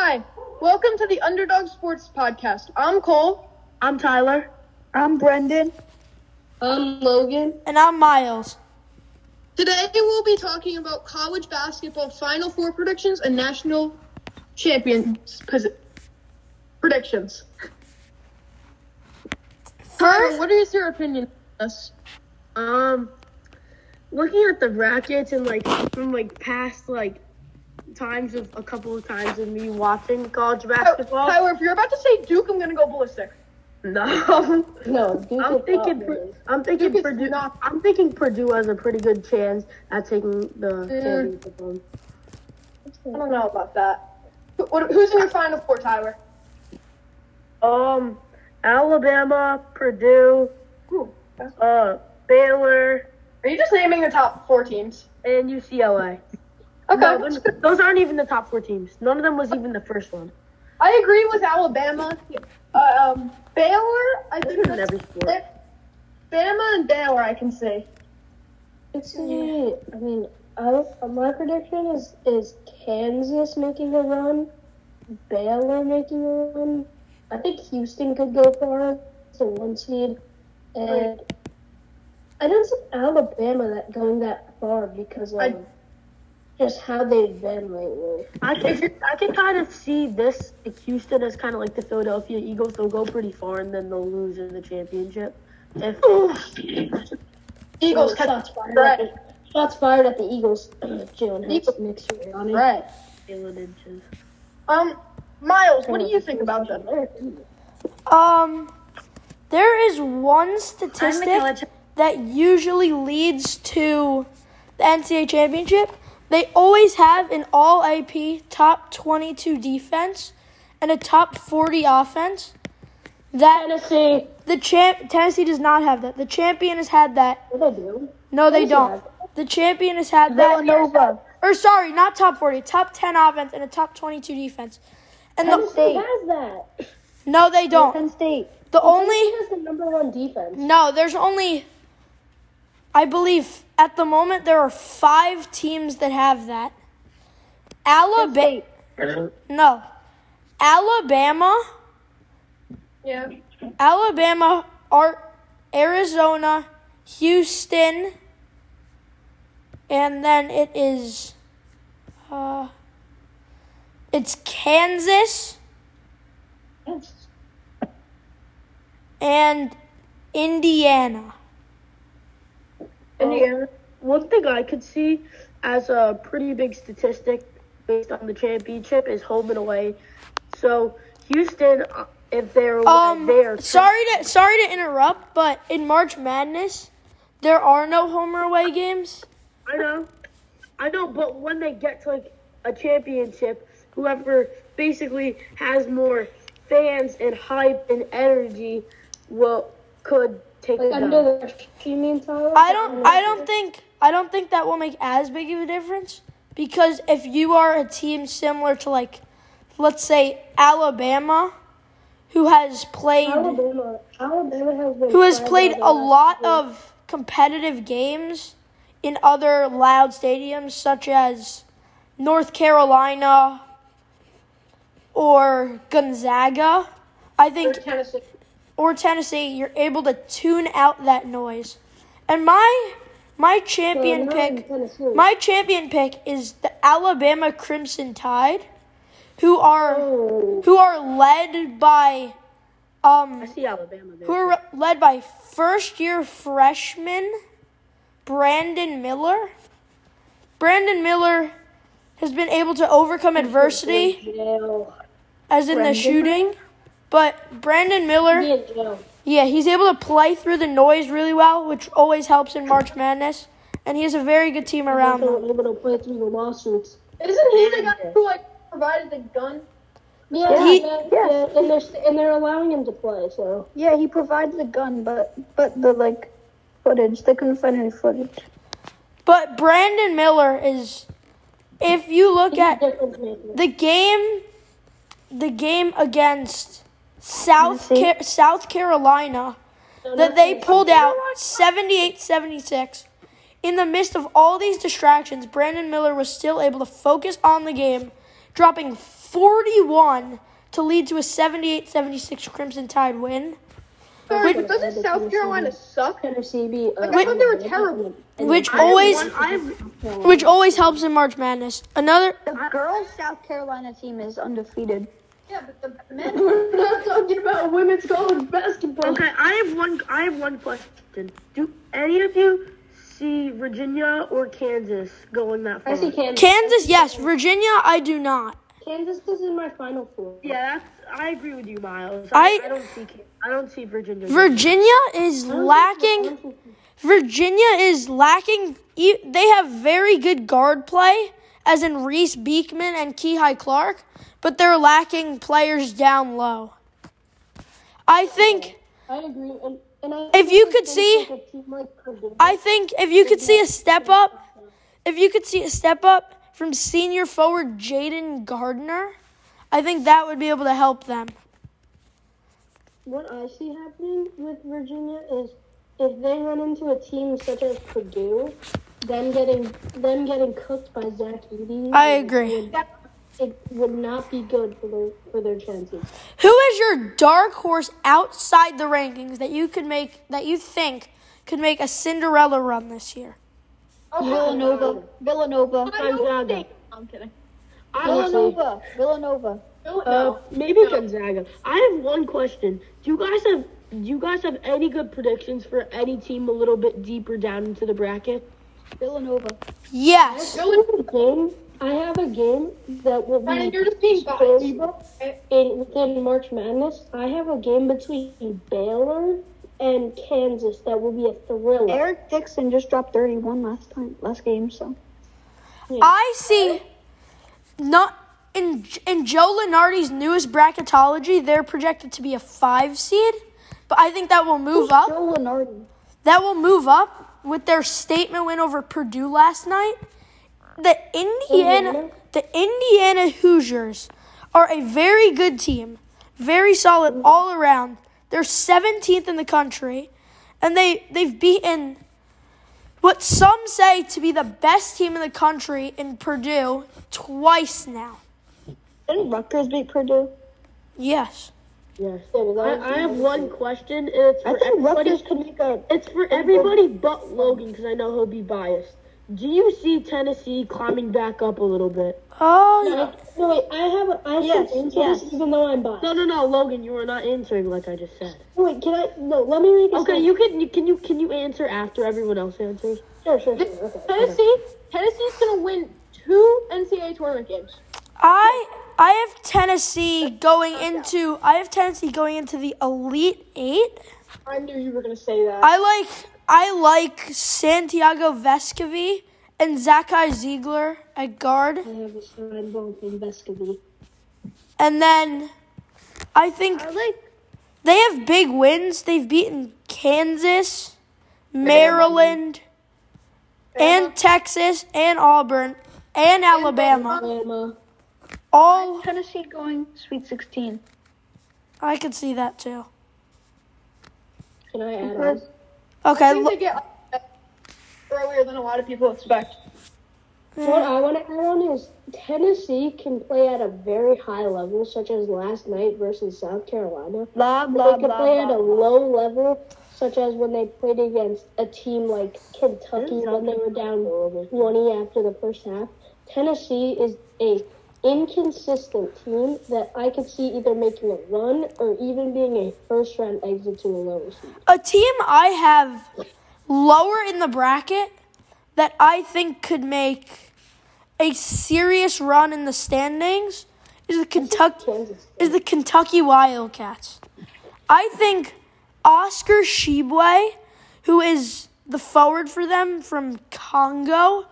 Hi, welcome to the Underdog Sports Podcast. I'm Cole. I'm Tyler. I'm Brendan. I'm Logan. And I'm Miles. Today we'll be talking about college basketball Final Four predictions and national champions posi- predictions. Tyler, First, what is your opinion on this? Um, looking at the brackets and like from like past like times of a couple of times of me watching college basketball. Tyler, if you're about to say Duke, I'm gonna go ballistic. No, No, Duke I'm thinking. really. I'm thinking Duke Purdue. not- I'm thinking Purdue has a pretty good chance at taking the championship. I don't know about that. Who- who's in your Final Four, Tyler? Um, Alabama, Purdue, Who? uh, Baylor, Are you just naming the top four teams? and UCLA. Okay. No, those, those aren't even the top four teams. None of them was even the first one. I agree with Alabama. Uh, um, Baylor, I think in that's every sport. Bama and Baylor, I can see. It's the, I mean, I my prediction is is Kansas making a run, Baylor making a run. I think Houston could go far as a one seed, and I don't see Alabama that going that far because of I- just how they've been lately. I can I can kind of see this like, Houston as kind of like the Philadelphia Eagles. They'll go pretty far and then they'll lose in the championship. If Eagles catch shots fired. Right. At shots fired at the Eagles. Jalen Eagles- next year on. Right. Jalen inches. Um, Miles, what do you think about that? um, there is one statistic that usually leads to the NCAA championship. They always have an all AP top 22 defense and a top 40 offense. That Tennessee. the champ Tennessee does not have that. The champion has had that. What they do? No, they Tennessee don't. The champion has had that. Villanova. Or sorry, not top 40, top 10 offense and a top 22 defense. And Tennessee the has that. no, they don't. Penn State. The only Tennessee has the number one defense. no, there's only I believe at the moment there are 5 teams that have that. Alabama No. Alabama, Yeah. Alabama, Ar- Arizona, Houston, and then it is uh it's Kansas and Indiana. Indiana. One thing I could see as a pretty big statistic based on the championship is home and away. So Houston, uh, if they're Um there, sorry to sorry to interrupt, but in March Madness there are no home or away games. I know, I know, but when they get to like a championship, whoever basically has more fans and hype and energy will could take Like under dub. the you mean Tyler? I don't I don't think I don't think that will make as big of a difference because if you are a team similar to like let's say Alabama who has played Alabama. Alabama has been who has played a lot of competitive games in other loud stadiums such as North Carolina or Gonzaga, I think Tennessee. Or Tennessee, you're able to tune out that noise. And my my champion not in pick, my champion pick is the Alabama Crimson Tide, who are Oh. who are led by um I see Alabama there. who are led by first year freshman Brandon Miller. Brandon Miller has been able to overcome adversity as in the shooting, but Brandon Miller Be yeah, he's able to play through the noise really well, which always helps in March Madness. And he has a very good team around him. Also able to play through the lawsuits. Isn't he the guy who like provided the gun? Yeah, He- yeah, yeah, and they're and they're allowing him to play. So Yeah, he provided the gun, but but the like footage, they couldn't find any footage. But Brandon Miller is, if you look he's at the game, the game against South Ca- South Carolina, that they pulled out 78-76. In the midst of all these distractions, Brandon Miller was still able to focus on the game, dropping 41 to lead to a 78-76 Crimson Tide win. Sorry, but doesn't South Carolina suck? Tennessee be. Uh, Like, I thought they were terrible. Which always one- I have, which always helps in March Madness. Another The girls' South Carolina team is undefeated. Yeah, but the men. We're not talking about women's college basketball. okay, I have one. I have one question. Do any of you see Virginia or Kansas going that far? I see Kansas. Kansas, yes. Virginia, I do not. Kansas is in my final four. Yeah, that's. I agree with you, Miles. I- I, I don't see. Kan- I don't see Virginia. Virginia is lacking. Virginia is lacking. e- They have very good guard play, as in Reece Beekman and Kihei Clark, but they're lacking players down low. I think. I agree. And, and I If you could see- like like I think if you could see a step up, if you could see a step up from senior forward Jayden Gardner, I think that would be able to help them. what I see happening with Virginia is if they run into a team such as Purdue, them getting them getting cooked by Zach Edey. I agree. It would not be good for their for their chances. Who is your dark horse outside the rankings that you could make that you think could make a Cinderella run this year? Villanova. Villanova. Gonzaga. I'm kidding. Villanova. Villanova. Uh, maybe Gonzaga. I have one question. Do you guys have do you guys have any good predictions for any team a little bit deeper down into the bracket? Villanova. Yes. game. I have a game that will Brandon, be you're just being in within March Madness. I have a game between Baylor and Kansas that will be a thriller. Eric Dixon just dropped 31 last time, last game. So I see not in in Joe Lunardi's newest bracketology, they're projected to be a 5 seed, but I think that will move up. Joe Lunardi. That will move up with their statement win over Purdue last night. The Indiana, the Indiana Hoosiers are a very good team, very solid all around. They're 17th in the country, and they they've beaten what some say to be the best team in the country in Purdue twice now. Didn't Rutgers beat Purdue? Yes. Yes. Yeah, I, I have one question, and it's I for think everybody. Rutgers could make a. It's for everybody but Logan, because I know he'll be biased. Do you see Tennessee climbing back up a little bit? Oh, No, wait, I have a, I Yes, should answer yes. this even though I'm biased. No, no, no, Logan, you are not answering like I just said. No, wait, can I? No, let me make a Okay, statement. you can, you can, you can you answer after everyone else answers? Sure, sure, sure. Okay, okay. Tennessee, Tennessee's gonna win two NCAA tournament games. I I have Tennessee going into I have Tennessee going into the Elite Eight. I knew you were gonna say that. I like I like Santiago Vescovi and Zakai Zeigler at guard, I have a side Vescovi. and then I think I like. they have big wins. They've beaten Kansas, Maryland, and Texas, and Auburn, and Alabama. Alabama. All Tennessee going Sweet 16. I could see that too. Can I add on? Because I Okay, think lo- they get earlier than a lot of people expect. What I want to add on is Tennessee can play at a very high level, such as last night versus South Carolina. blah But blah they can blah. play at a blah. low level, such as when they played against a team like Kentucky when they were down 20 after the first half. Tennessee is a inconsistent team that I could see either making a run or even being a first round exit to a lower seed. a team I have lower in the bracket that I think could make a serious run in the standings is the Kentucky is the Kentucky Wildcats. I think Oscar Tshiebwe, who is the forward for them from Congo,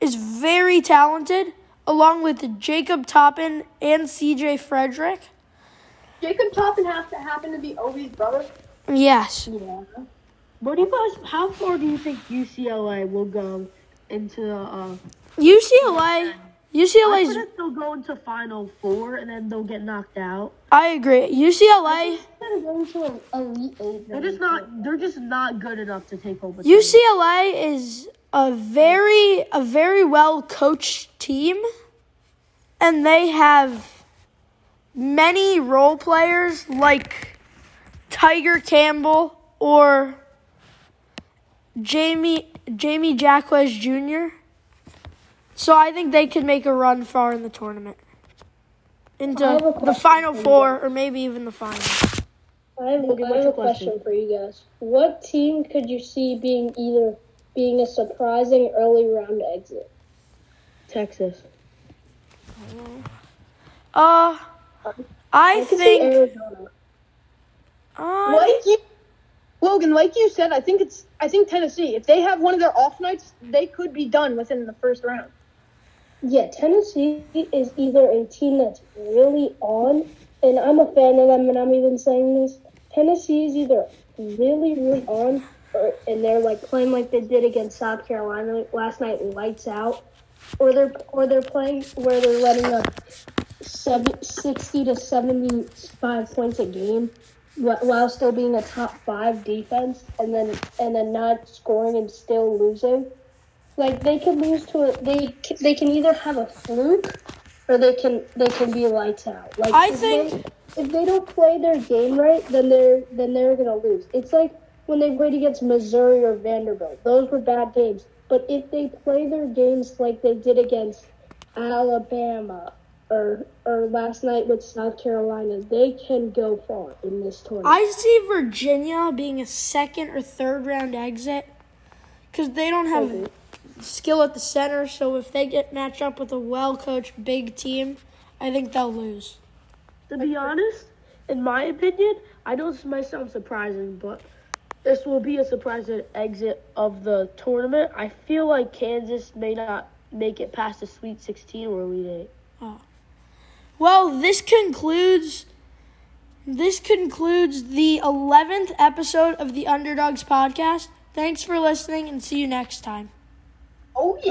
is very talented, along with Jacob Toppin and CJ Frederick. Jacob Toppin has to happen to be Obi's brother. Yes. Yeah. What do you guys? How far do you think UCLA will go into the? Uh, UCLA. I UCLA's. they'll go into Final Four and then they'll get knocked out. I agree. UCLA. They're going to an elite eight. They're just not. They're just not good enough to take over. a UCLA is a very a very well coached team. And they have many role players like Tyger Campbell or Jamie Jamie Jaquez Jr. So I think they could make a run far in the tournament. Into I have a the final four or maybe even the final. I have, Okay, I have a question question? for you guys. What team could you see being either being a surprising early round exit? Texas. Uh I could see think Arizona. uh, Like you, Logan, like you said, I think it's I think Tennessee. If they have one of their off nights, they could be done within the first round. Yeah, Tennessee is either a team that's really on, and I'm a fan of them, and I'm even saying this. Tennessee is either really, really on, or, and they're like playing like they did against South Carolina last night, lights out, or they're or they're playing where they're letting up seven, 60 to 75 points a game while still being a top five defense, and then and then not scoring and still losing like they can lose to a they they can either have a fluke or they can they can be lights out. Like I think- they, if they don't play their game right, then they're then they're gonna lose. It's like when they played against Missouri or Vanderbilt; those were bad games. But if they play their games like they did against Alabama or or last night with South Carolina, they can go far in this tournament. I see Virginia being a second or third round exit because they don't have skill at the center. So if they get matched up with a well coached big team, I think they'll lose. To be honest, in my opinion, I know this might sound surprising, but this will be a surprising exit of the tournament. I feel like Kansas may not make it past the Sweet 16 or Elite Eight. Oh. Well, this concludes. This concludes the 11th episode of the Underdogs podcast. Thanks for listening and see you next time. Oh yeah.